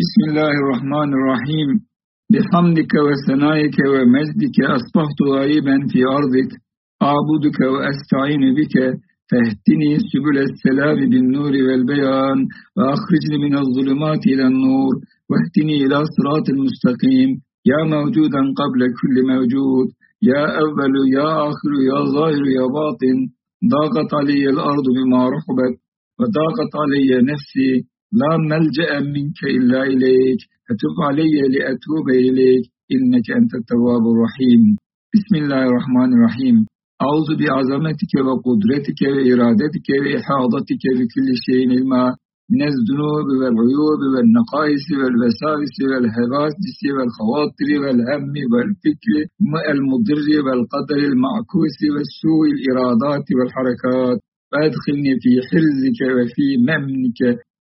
بسم الله الرحمن الرحيم بحمدك وثنائك ومجدك أصبحت غريبا في أرضك أعبدك وأستعين بك فاهتني سبل السلام بالنور والبيان وأخرجني من الظلمات إلى النور واهتني إلى صراط المستقيم يا موجودا قبل كل موجود يا أول يا آخر يا ظاهر يا باطن ضاقت علي الأرض بما رحبت وضاقت علي نفسي لا ملجأ منك إلا إليك فتب علي لأتوب إليك إنك أنت التواب الرحيم. بسم الله الرحمن الرحيم. أعوذ بعظمتك وقدرتك وإرادتك وإحاطتك بكل شيء علما. من الذنوب والعيوب والنقائص والوساوس والحوادث والخواطر والهم والفكر المضر والقدر المعكوس والسوء الإرادات والحركات. وأدخلني في حرزك وفي ممنك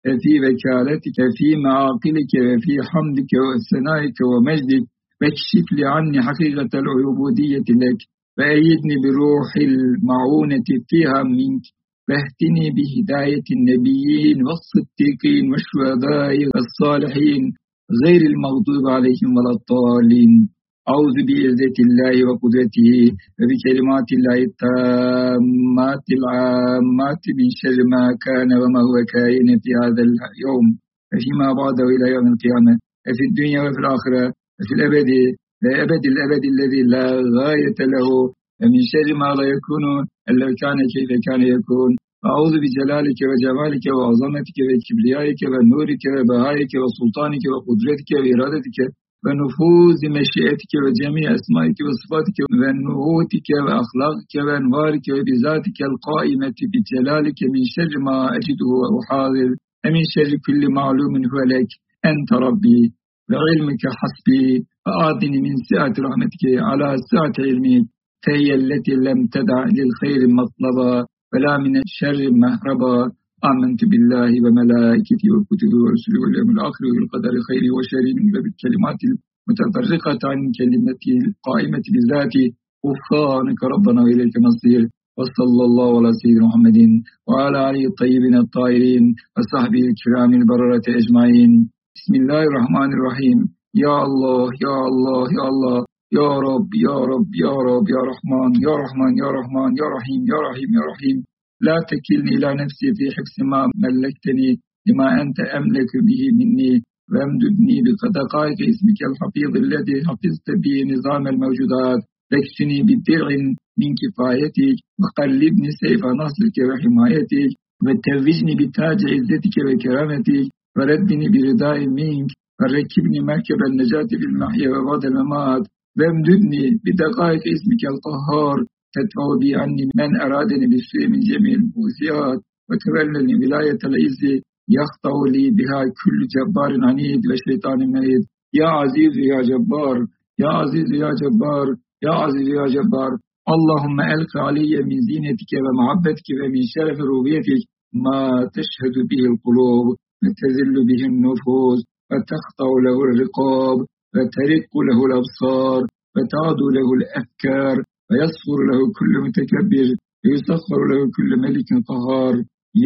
وفي وكالتك في معاقلك وفي حمدك وثنائك ومجدك واكشف لي عني حقيقة العبودية لك وأيدني بروح المعونة فيها منك واهتني بهداية النبيين والصديقين والشهداء والصالحين غير المغضوب عليهم ولا الضالين أعوذ بعزة الله وقدرته وبكلمات الله التامات العامات من شر ما كان وما هو كائن في هذا اليوم وفيما بعده إلى يوم القيامة. وفي الدنيا وفي الآخرة وفي الأبد لأبد الأبد الذي لا غاية له ومن شر ما لا يكون إلا كان كيف كان يكون. أعوذ بجلالك وجمالك وعظمتك وكبريائك ونورك وبهائك وسلطانك وقدرتك وإرادتك ونفوذ مشيئتك وجميع أسمائك وصفاتك ونعوتك وأخلاقك وأنوارك وبذاتك القائمة بجلالك من شر ما أجده وأحاذر ومن شر كل معلوم هو لك أنت ربي وعلمك حسبي فآتني من سعة رحمتك على سعة علمك فهي التي لم تدع للخير مطلبا ولا من الشر مهربا آمنت بالله وملائكته وكتبه ورسله واليوم الآخر والقدر خير وشر وبالكلمات المتفرقة عن كلمته القائمة بذاته. غفرانك ربنا وإليك المصير. وصلى الله على سيدنا محمد وعلى آله الطيبين الطاهرين وصحبه الكرام البررة أجمعين. بسم الله الرحمن الرحيم. يا الله يا الله يا الله. يا رب يا رب يا رب يا رحمن يا رحمن يا رحمن يا رحيم يا رحيم يا رحيم. لا تكلني إلى نفسي في حفظ ما ملكتني لما أنت أملك به مني وامددني بدقائق اسمك الحفيظ الذي حفظت به نظام الموجودات. تكفني بدرع من كفايتك وقلبني سيف نصرك وحمايتك وتوجني بتاج عزتك وكرامتك وردني برضاء منك وركبني مركب النجاة في المحيا وبعد الممات وامددني بدقائق اسمك القهار. تدفع بي عني من أرادني بالسوء من جميع الموسيات وتولني ولاية العز يخطأ لي بها كل جبار عنيد وشيطان مريد يا عزيز يا جبار يا عزيز يا جبار يا عزيز يا جبار اللهم ألق علي من زينتك ومحبتك ومن شرف ربوبيتك ما تشهد به القلوب وتذل به النفوس وتخطأ له الرقاب وترق له الأبصار وتعد له الأفكار ويصفر له كل متكبر ويسخر له كل ملك قهار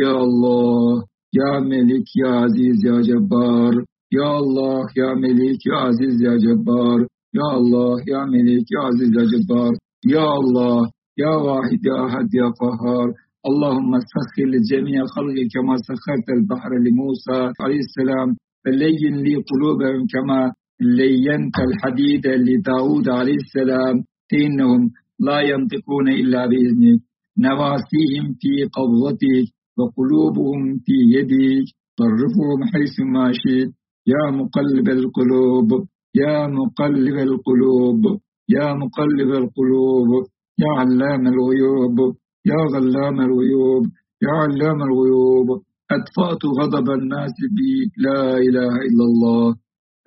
يا الله يا ملك يا عزيز يا جبار يا الله يا ملك يا عزيز يا جبار يا الله يا ملك يا عزيز يا جبار يا الله يا واحد يا أحد يا قهار اللهم سخر لجميع خلقك كما سخرت البحر لموسى عليه السلام فلين لي قلوبهم كما لينت الحديد لداود عليه السلام فإنهم لا ينطقون إلا بإذنك نواسيهم في قبضتك وقلوبهم في يدك صرفهم حيث ما شئت. يا مقلب القلوب يا مقلب القلوب يا مقلب القلوب يا علام الغيوب يا غلام الغيوب يا علام الغيوب. أدفأت غضب الناس بي لا إله إلا الله.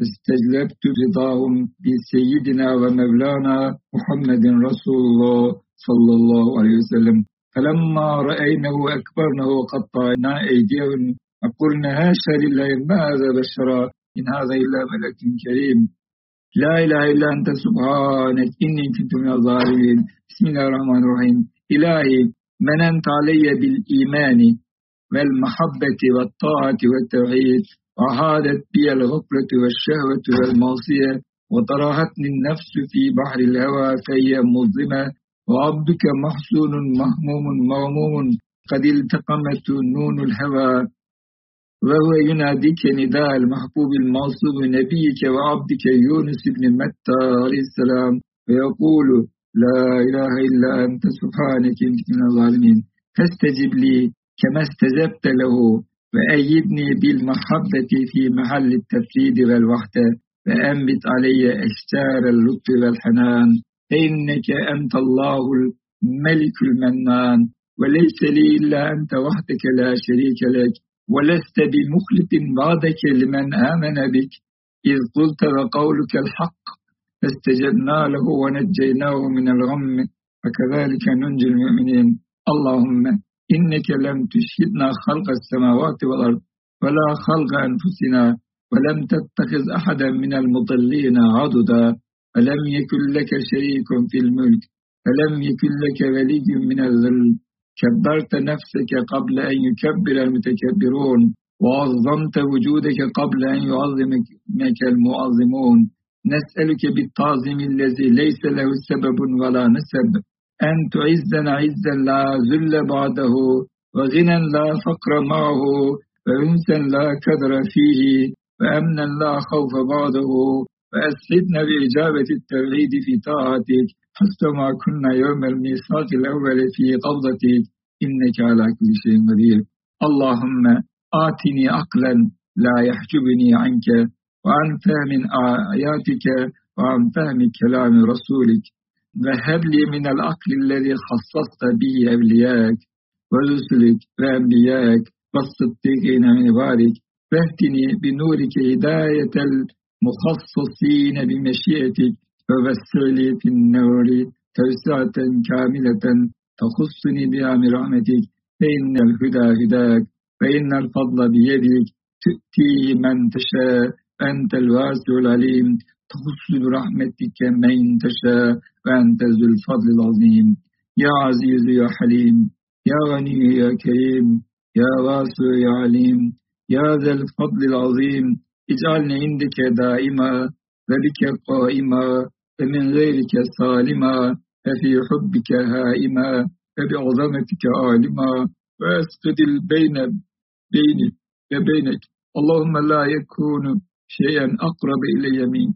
استجلبت رضاهم بسيدنا ومولانا محمد رسول الله صلى الله عليه وسلم. فلما رأينه أكبرنه وقطعنا أيديهم وقلنا هاشا لله ما هذا بشرا إن هذا إلا ملك كريم. لا إله إلا أنت سبحانك إني كنت من الظالمين. بسم الله الرحمن الرحيم. إلهي مننت علي بالإيمان والمحبة والطاعة والتوحيد. وعادت بي الغفلة والشهوة والمعصية وطرحتني النفس في بحر الهوى فهي مظلمة وعبدك محسون مهموم موموم قد التقمت نون الهوى وهو يناديك نداء المحبوب الموصوب نبيك وعبدك يونس بن متى عليه السلام ويقول لا إله إلا أنت سبحانك من الظالمين فاستجب لي كما استجبت له وأيدني بالمحبة في محل التفريد والوحدة وأنبت علي أشجار اللطف والحنان. فإنك أنت الله الملك المنان وليس لي إلا أنت وحدك لا شريك لك ولست بمخلف بعدك لمن آمن بك. إذ قلت وقولك الحق فاستجبنا له ونجيناه من الغم وكذلك ننجي المؤمنين. اللهم إنك لم تشهدنا خلق السماوات والأرض ولا خلق أنفسنا ولم تتخذ أحدا من المضلين عضدا. ولم يكن لك شريك في الملك؟ فلم يكن لك ولي من الذل؟ كبرت نفسك قبل أن يكبر المتكبرون وعظمت وجودك قبل أن يعظمك المعظمون. نسألك بالتعظيم الذي ليس له سبب ولا نسب. أن تعزنا عزا لا ذل بعده وغنى لا فقر معه وأنسا لا كدر فيه وأمنا لا خوف بعده. وأسعدنا بإجابة التوحيد في طاعتك حتى ما كنا يوم الميثاق الأول في قبضتك. إنك على كل شيء قدير. اللهم آتني عقلا لا يحجبني عنك وعن فهم آياتك وعن فهم كلام رسولك. وهب لي من العقل الذي خصصت به أولياك ورسلك وأنبياك والصديقين من عبادك فاهتني بنورك هداية المخصصين بمشيئتك ووسع لي في النور توسعة كاملة تخصني بها من رحمتك. فإن الهدى هداك فإن الفضل بيدك تؤتي من تشاء أنت الواسع العليم. tuhussu rahmetike men teşe ve entezül fadlil azim. Ya aziz ya halim, ya gani ya kerim, ya vasu ya alim, ya zel fadlil azim. İcalne indike daima ve bike kaima ve min gayrike salima ve fi hubbike haima ve bi azametike alima ve esgidil beyne beyni ve beynek. Allahümme la yekunu şeyen akrabe ile yemin.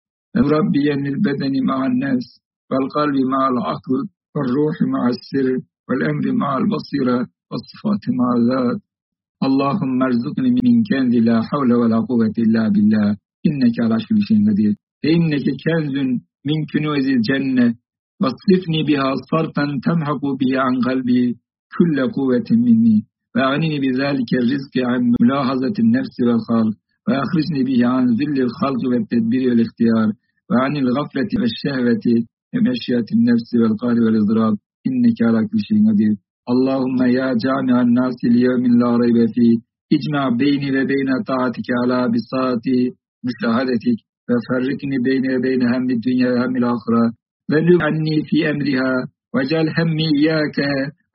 Rabbiyenil bedeni ma'annes vel kalbi ma'al akl vel ruhu ma'as sir vel emri ma'al basira ve sıfatı ma'azat Allahum merzukni min kendi la havle ve la kuvveti illa billah. İnneke ala şükür şeyin kadir. Ve inneke kenzün min künüvezil cenne. Ve sifni biha sarfen temhaku bihi an kalbi külle kuvvetin minni. Ve anini bi zâlike rizki an mülahazatin nefsi vel ve ahrisni bihi an zillil halk ve ihtiyar. كل قوة مني وأغنني بذلك الرزق عن ملاحظة النفس والخلق وأخرجني به عن ذل الخلق والتدبير والاختيار وعن الغفلة والشهوة ومشيئة النفس والقهر والإضراب إنك على كل شيء قدير اللهم يا جامع الناس اليوم لا ريب فيه اجمع بيني وبين طاعتك على بساط مشاهدتك وفرقني بيني وبين هم الدنيا وهم الآخرة ولو عني في أمرها وجعل همي إياك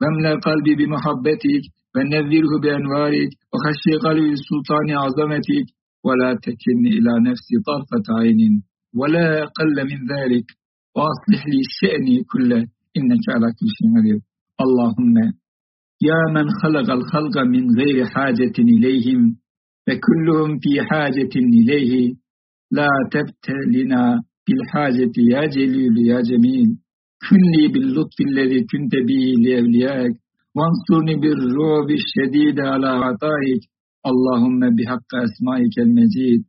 واملأ قلبي بمحبتك ونذره بأنوارك وخشي قلبي بسلطان عظمتك ولا تكلني إلى نفسي طرفة عين ولا أقل من ذلك وأصلح لي شأني كله إنك على كل شيء قدير. اللهم يا من خلق الخلق من غير حاجة إليهم فكلهم في حاجة إليه لا تبتلنا بالحاجة يا جليل يا جميل كن لي باللطف الذي كنت به لأوليائك وانصرني بالرعب الشديد على عطائك اللهم بحق أسمائك المجيد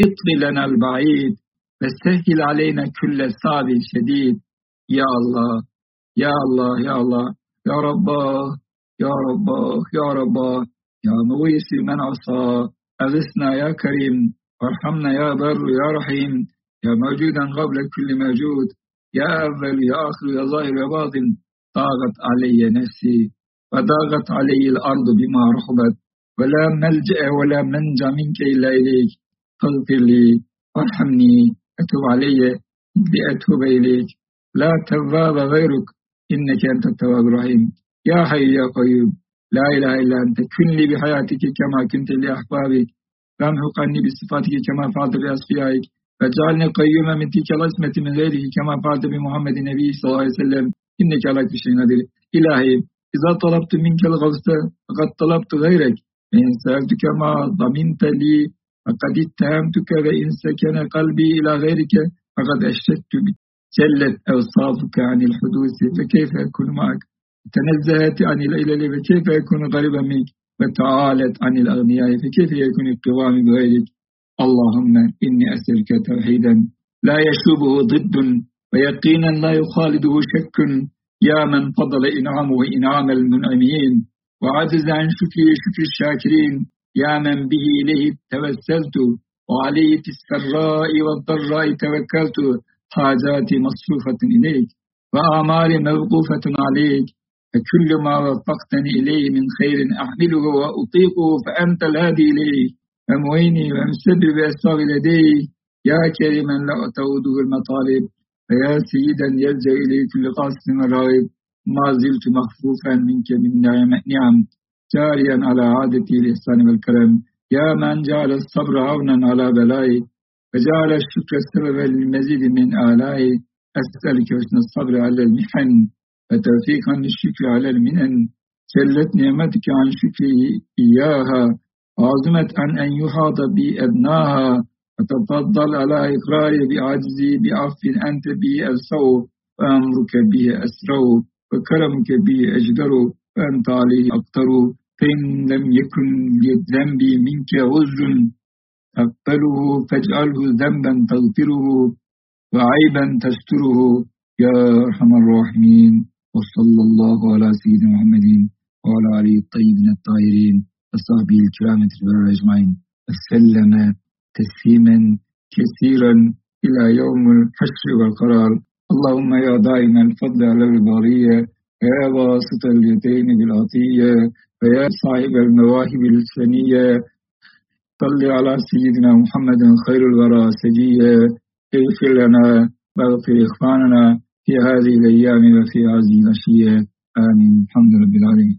اطل لنا البعيد وسهل علينا كل صعب شديد. يا الله يا الله يا الله يا رب يا رب يا رب. يا مغيث من عصى أغثنا يا كريم وارحمنا يا بر يا رحيم. يا موجودا قبل كل موجود يا أول يا آخر يا ظاهر يا باطن. طاغت علي نفسي وضاغت علي الأرض بما رحبت. ولا ملجأ ولا منجا منك إلا إليك. فاغفر لي وارحمني. أتوب علي لأتوب إليك لا تواب غيرك إنك أنت التواب الرحيم يا حي يا قيوم لا إله إلا أنت كن لي بحياتك كما كنت لأحبابك وامحق عني بصفاتك كما فعلت بأصفيائك فاجعلني قيوما من تلك العصمة من غيره كما فعلت بمحمد النبي صلى الله عليه وسلم إنك على كل شيء قدير إلهي إذا طلبت منك الغوث فقد طلبت غيرك إن سألتك ما ضمنت لي فقد اتهمتك وإن سكن قلبي إلى غيرك فقد أشتت بك. جلت أوصافك عن الحدوث فكيف أكون معك؟ تنزهت عن العلل فكيف يكون قريبا منك؟ وتعالت عن الأغنياء فكيف يكون القوام بغيرك؟ اللهم إني أسألك توحيدا لا يشوبه ضد ويقينا لا يخالده شك. يا من فضل إنعامه إنعام المنعمين وعجز عن شكر شكر الشاكرين. يا من به إليه توسلت وعليه في السراء والضراء توكلت. حاجاتي مصروفة إليك وآمالي موقوفة عليك. فكل ما وفقتني إليه من خير أحمله وأطيقه فأنت الهادي إليه. ومعيني ومسبب أسباب لديه يا كريما لا تعوده المطالب ويا سيدا يلجأ إليه كل قاصد وراغب ما زلت مخفوفا منك من نعم. جاريا على عادتي الإحسان والكرم. يا من جعل الصبر عونا على بلائي وجعل الشكر سببا للمزيد من آلائي أسألك حسن الصبر على المحن وتوفيقا للشكر على المنن. جلت نعمتك عن شكري إياها عظمت عن أن يحاط بي أدناها. وتفضل على إقراري بعجزي بعفو أنت بي أسو وأمرك به أسرو وكرمك به أجدر وأنت عليه أقتر فإن لم يكن لذنبي منك عذر تقبله فاجعله ذنبا تغفره وعيبا تستره. يا أرحم الراحمين. وصلى الله على سيدنا محمد وعلى آله الطيبين الطاهرين. وصحبه الكرام أجمعين. وسلم تسليما كثيرا إلى يوم الحشر والقرار. اللهم يا دائم الفضل على البرية يا واسط اليدين بالعطية ويا صاحب المواهب الفنية صل على سيدنا محمد خير الورى سجية اغفر لنا واغفر إخواننا في هذه الأيام وفي هذه الأشياء آمين الحمد لله العالمين